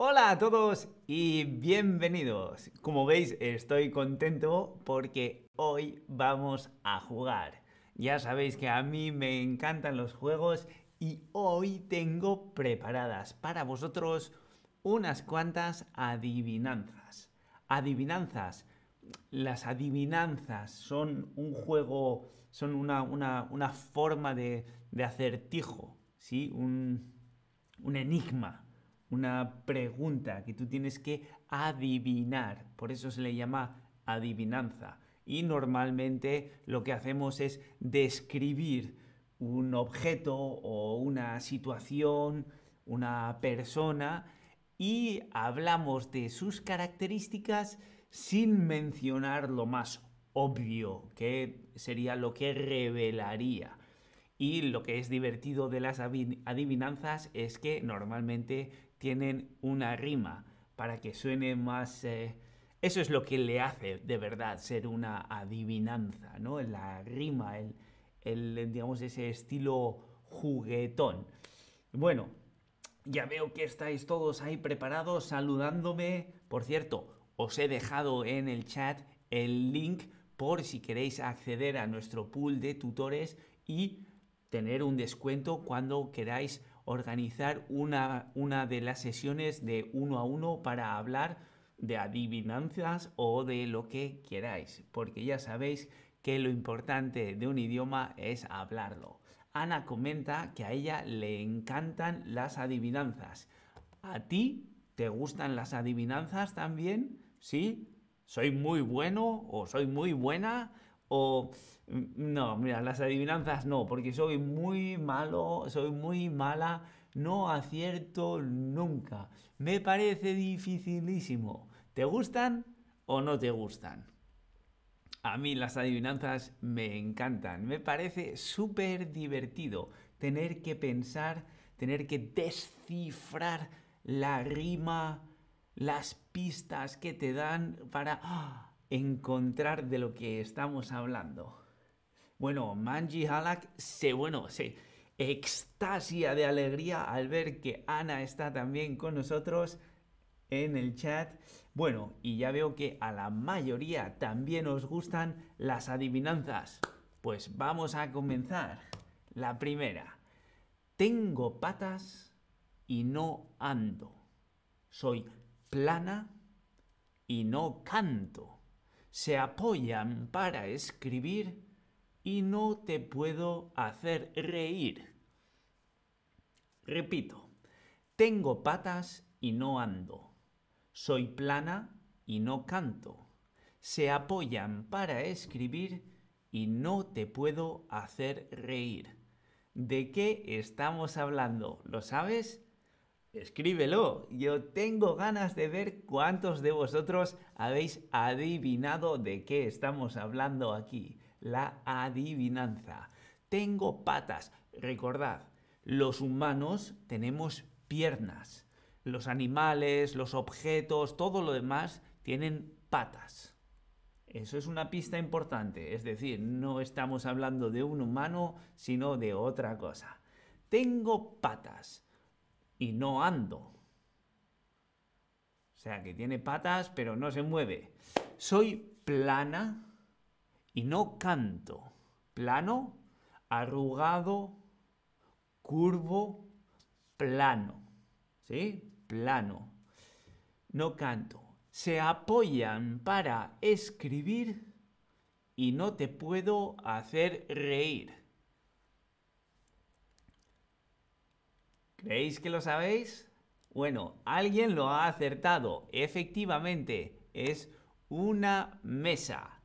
Hola a todos y bienvenidos. Como veis, estoy contento porque hoy vamos a jugar. Ya sabéis que a mí me encantan los juegos y hoy tengo preparadas para vosotros unas cuantas adivinanzas. Adivinanzas. Las adivinanzas son un juego, son una, forma de, acertijo, ¿sí? Un, un enigma una pregunta que tú tienes que adivinar. Por eso se le llama adivinanza. Y normalmente lo que hacemos es describir un objeto o una situación, una persona, y hablamos de sus características sin mencionar lo más obvio, que sería lo que revelaría. Y lo que es divertido de las adivinanzas es que normalmente tienen una rima para que suene más... Eh, eso es lo que le hace de verdad ser una adivinanza, ¿no? La rima, el, el digamos, ese estilo juguetón. Bueno, ya veo que estáis todos ahí preparados saludándome. Por cierto, os he dejado en el chat el link por si queréis acceder a nuestro pool de tutores y tener un descuento cuando queráis organizar una, una de las sesiones de uno a uno para hablar de adivinanzas o de lo que queráis, porque ya sabéis que lo importante de un idioma es hablarlo. Ana comenta que a ella le encantan las adivinanzas. ¿A ti te gustan las adivinanzas también? ¿Sí? ¿Soy muy bueno o soy muy buena? O mm, no, mira, las adivinanzas no, porque soy muy malo, soy muy mala, no acierto nunca. Me parece dificilísimo. ¿Te gustan o no te gustan? A mí las adivinanzas me encantan. Me parece súper divertido tener que pensar, tener que descifrar la rima, las pistas que te dan para ¡ah! Encontrar de lo que estamos hablando. Bueno, Manji Halak se, bueno, se extasia de alegría al ver que Ana está también con nosotros en el chat. Bueno, y ya veo que a la mayoría también os gustan las adivinanzas. Pues vamos a comenzar. La primera. Tengo patas y no ando. Soy plana y no canto se apoyan para escribir y no te puedo hacer reír. Repito, tengo patas y no ando. Soy plana y no canto. Se apoyan para escribir y no te puedo hacer reír. ¿De qué estamos hablando? ¿Lo sabes? Escríbelo. Yo tengo ganas de ver cuántos de vosotros habéis adivinado de qué estamos hablando aquí. La adivinanza. Tengo patas. Recordad, los humanos tenemos piernas. Los animales, los objetos, todo lo demás tienen patas. Eso es una pista importante. Es decir, no estamos hablando de un humano, sino de otra cosa. Tengo patas y no ando. O sea, que tiene patas pero no se mueve. Soy plana y no canto. Plano, arrugado, curvo, plano. ¿Sí? Plano. No canto. Se apoyan para escribir y no te puedo hacer reír. ¿Creéis que lo sabéis? Bueno, alguien lo ha acertado. Efectivamente, es una mesa.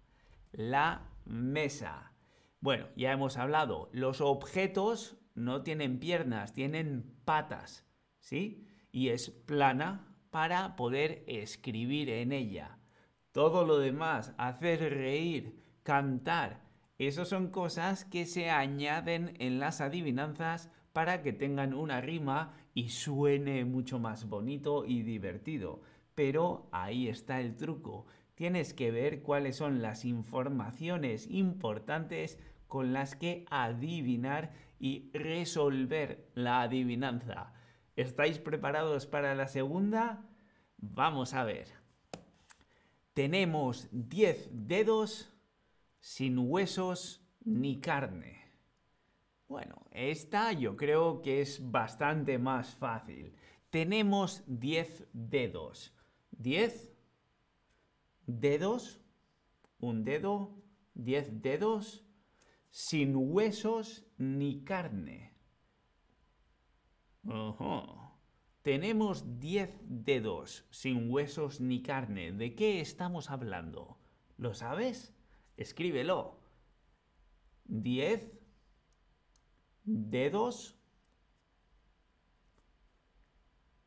La mesa. Bueno, ya hemos hablado. Los objetos no tienen piernas, tienen patas. ¿Sí? Y es plana para poder escribir en ella. Todo lo demás, hacer reír, cantar, esas son cosas que se añaden en las adivinanzas para que tengan una rima y suene mucho más bonito y divertido. Pero ahí está el truco. Tienes que ver cuáles son las informaciones importantes con las que adivinar y resolver la adivinanza. ¿Estáis preparados para la segunda? Vamos a ver. Tenemos 10 dedos sin huesos ni carne. Bueno, esta yo creo que es bastante más fácil. Tenemos 10 dedos. 10 dedos, un dedo, 10 dedos, sin huesos ni carne. Tenemos 10 dedos sin huesos ni carne. ¿De qué estamos hablando? ¿Lo sabes? Escríbelo. 10 dedos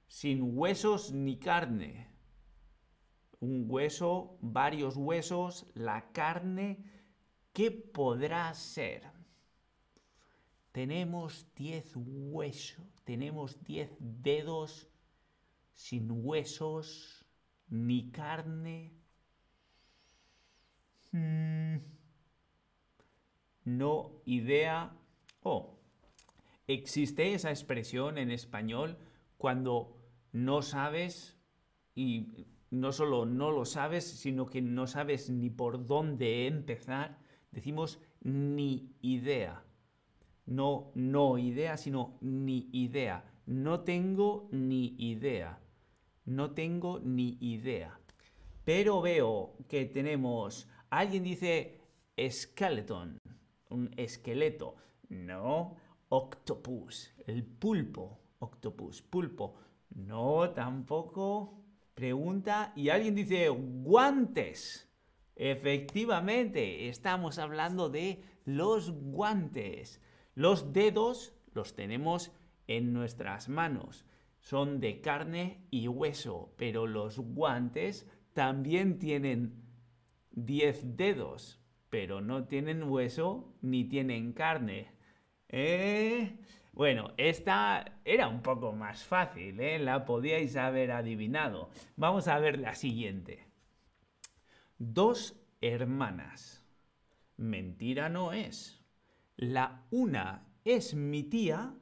sin huesos ni carne. Un hueso, varios huesos, la carne, ¿qué podrá ser? Tenemos 10 huesos, tenemos 10 dedos sin huesos ni carne. Hmm. No idea. Oh, existe esa expresión en español cuando no sabes y no solo no lo sabes, sino que no sabes ni por dónde empezar. Decimos ni idea no no idea, sino ni idea. No tengo ni idea. No tengo ni idea. Pero veo que tenemos, alguien dice skeleton, un esqueleto. No, octopus, el pulpo, octopus, pulpo. No, tampoco. Pregunta, y alguien dice guantes. Efectivamente, estamos hablando de los guantes. Los dedos los tenemos en nuestras manos. Son de carne y hueso, pero los guantes también tienen 10 dedos, pero no tienen hueso ni tienen carne. ¿Eh? Bueno, esta era un poco más fácil, ¿eh? la podíais haber adivinado. Vamos a ver la siguiente. Dos hermanas. Mentira no es. La una es mi tía,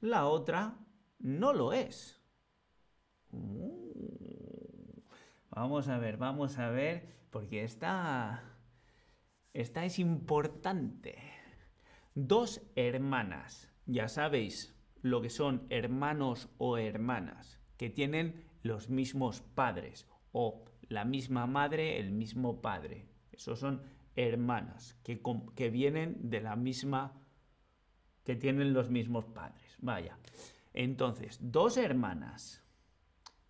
la otra no lo es. Uh. vamos a ver, vamos a ver, porque esta, esta es importante. Dos hermanas, ya sabéis lo que son hermanos o hermanas, que tienen los mismos padres o la misma madre, el mismo padre. Esos son hermanas que, que vienen de la misma, que tienen los mismos padres. Vaya. Entonces, dos hermanas.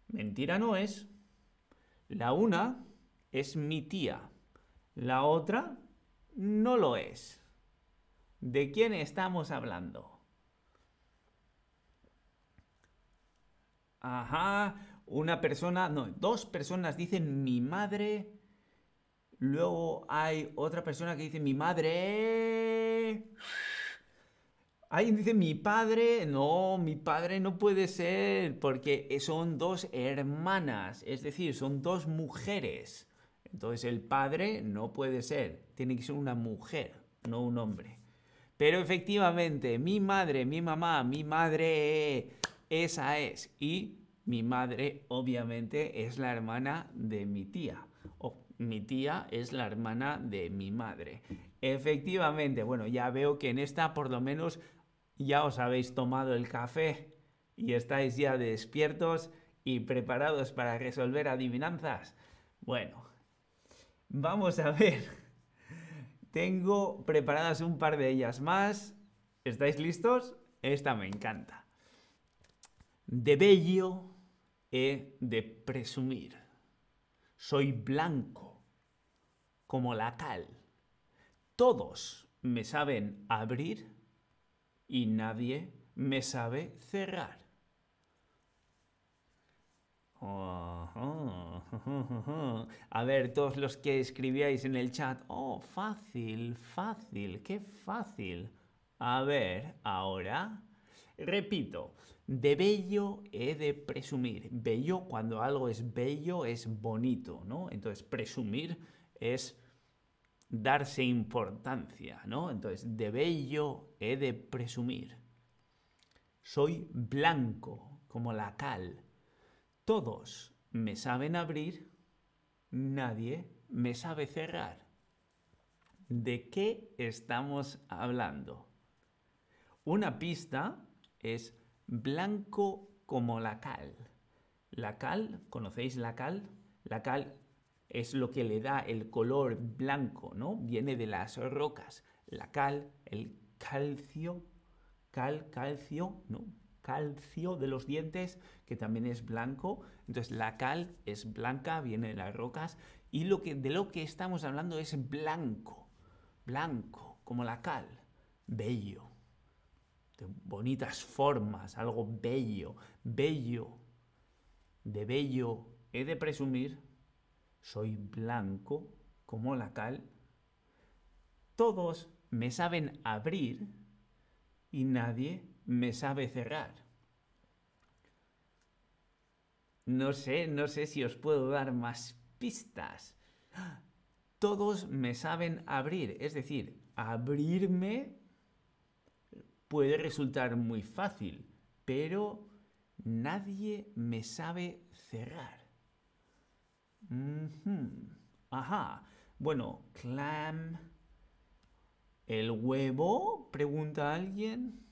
Mentira no es. La una es mi tía. La otra no lo es. ¿De quién estamos hablando? Ajá, una persona, no, dos personas dicen mi madre Luego hay otra persona que dice mi madre. Alguien dice mi padre. No, mi padre no puede ser porque son dos hermanas, es decir, son dos mujeres. Entonces el padre no puede ser, tiene que ser una mujer, no un hombre. Pero efectivamente, mi madre, mi mamá, mi madre, esa es. Y mi madre obviamente es la hermana de mi tía mi tía es la hermana de mi madre. Efectivamente, bueno, ya veo que en esta por lo menos ya os habéis tomado el café y estáis ya despiertos y preparados para resolver adivinanzas. Bueno, vamos a ver. Tengo preparadas un par de ellas más. ¿Estáis listos? Esta me encanta. De bello he de presumir. Soy blanco como la cal. Todos me saben abrir y nadie me sabe cerrar. A ver, todos los que escribíais en el chat, oh, fácil, fácil, qué fácil. A ver, ahora, repito, de bello he de presumir. Bello, cuando algo es bello, es bonito, ¿no? Entonces, presumir es darse importancia, ¿no? Entonces, de bello he de presumir. Soy blanco como la cal. Todos me saben abrir, nadie me sabe cerrar. ¿De qué estamos hablando? Una pista es blanco como la cal. La cal, ¿conocéis la cal? La cal es lo que le da el color blanco, ¿no? Viene de las rocas. La cal, el calcio, cal, calcio, ¿no? Calcio de los dientes, que también es blanco. Entonces la cal es blanca, viene de las rocas. Y lo que, de lo que estamos hablando es blanco, blanco, como la cal, bello, de bonitas formas, algo bello, bello, de bello he de presumir, soy blanco como la cal. Todos me saben abrir y nadie me sabe cerrar. No sé, no sé si os puedo dar más pistas. Todos me saben abrir, es decir, abrirme puede resultar muy fácil, pero nadie me sabe cerrar. Ajá. Bueno, clam. ¿El huevo? Pregunta alguien.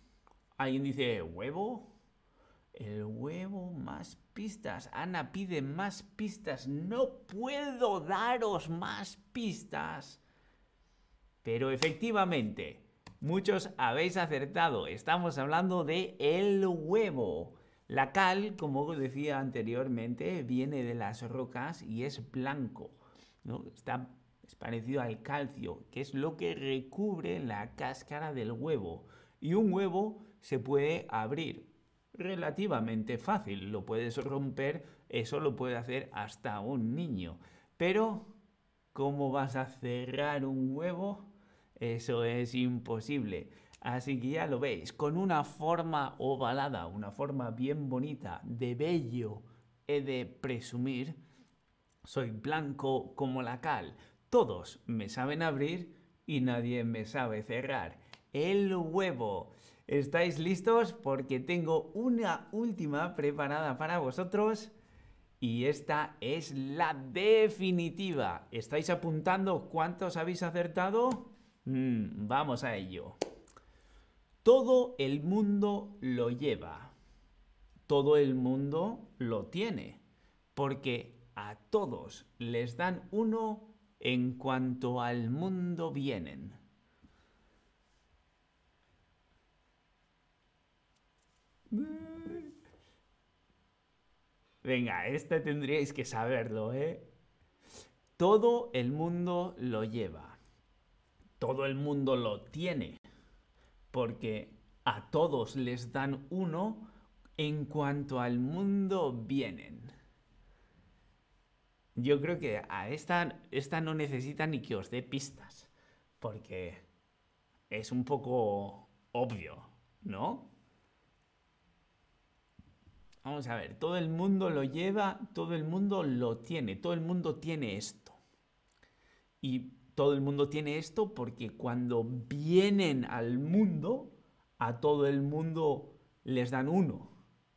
Alguien dice, ¿huevo? El huevo, más pistas. Ana pide más pistas. No puedo daros más pistas. Pero efectivamente, muchos habéis acertado. Estamos hablando de el huevo. La cal, como decía anteriormente, viene de las rocas y es blanco. ¿no? Está, es parecido al calcio, que es lo que recubre la cáscara del huevo. Y un huevo se puede abrir relativamente fácil. Lo puedes romper, eso lo puede hacer hasta un niño. Pero, ¿cómo vas a cerrar un huevo? Eso es imposible. Así que ya lo veis, con una forma ovalada, una forma bien bonita, de bello, he de presumir, soy blanco como la cal. Todos me saben abrir y nadie me sabe cerrar. El huevo. ¿Estáis listos? Porque tengo una última preparada para vosotros. Y esta es la definitiva. ¿Estáis apuntando cuántos habéis acertado? Mm, vamos a ello. Todo el mundo lo lleva. Todo el mundo lo tiene. Porque a todos les dan uno en cuanto al mundo vienen. Venga, este tendríais que saberlo, ¿eh? Todo el mundo lo lleva. Todo el mundo lo tiene porque a todos les dan uno en cuanto al mundo vienen. Yo creo que a esta, esta no necesita ni que os dé pistas, porque es un poco obvio, ¿no? Vamos a ver, todo el mundo lo lleva, todo el mundo lo tiene, todo el mundo tiene esto. Y todo el mundo tiene esto porque cuando vienen al mundo, a todo el mundo les dan uno.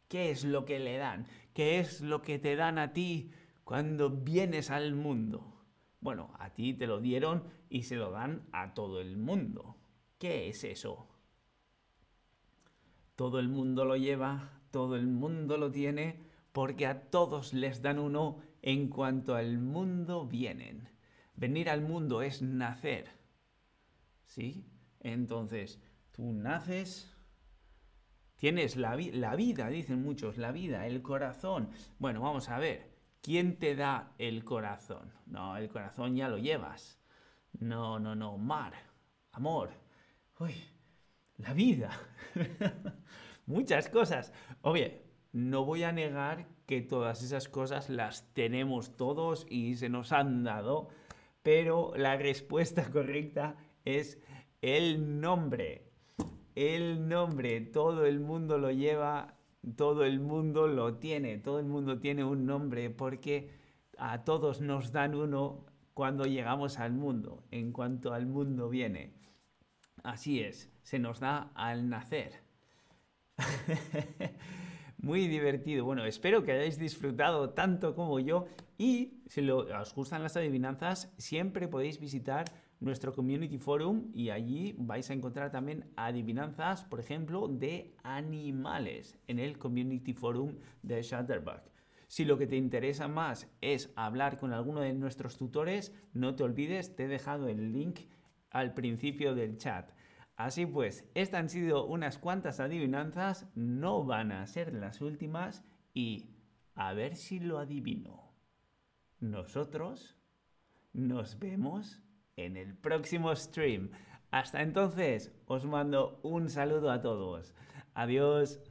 ¿Qué es lo que le dan? ¿Qué es lo que te dan a ti cuando vienes al mundo? Bueno, a ti te lo dieron y se lo dan a todo el mundo. ¿Qué es eso? Todo el mundo lo lleva, todo el mundo lo tiene, porque a todos les dan uno en cuanto al mundo vienen. Venir al mundo es nacer. ¿Sí? Entonces, tú naces, tienes la, vida, dicen muchos, la vida, el corazón. Bueno, vamos a ver, ¿quién te da el corazón? No, el corazón ya lo llevas. No, no, no, mar, amor. Uy, la vida. Muchas cosas. Oye, no voy a negar que todas esas cosas las tenemos todos y se nos han dado pero la respuesta correcta es el nombre. El nombre, todo el mundo lo lleva, todo el mundo lo tiene, todo el mundo tiene un nombre porque a todos nos dan uno cuando llegamos al mundo, en cuanto al mundo viene. Así es, se nos da al nacer. Muy divertido. Bueno, espero que hayáis disfrutado tanto como yo y si os gustan las adivinanzas, siempre podéis visitar nuestro community forum y allí vais a encontrar también adivinanzas, por ejemplo, de animales en el community forum de Shutterbug. Si lo que te interesa más es hablar con alguno de nuestros tutores, no te olvides, te he dejado el link al principio del chat. Así pues, estas han sido unas cuantas adivinanzas, no van a ser las últimas y a ver si lo adivino. Nosotros nos vemos en el próximo stream. Hasta entonces, os mando un saludo a todos. Adiós.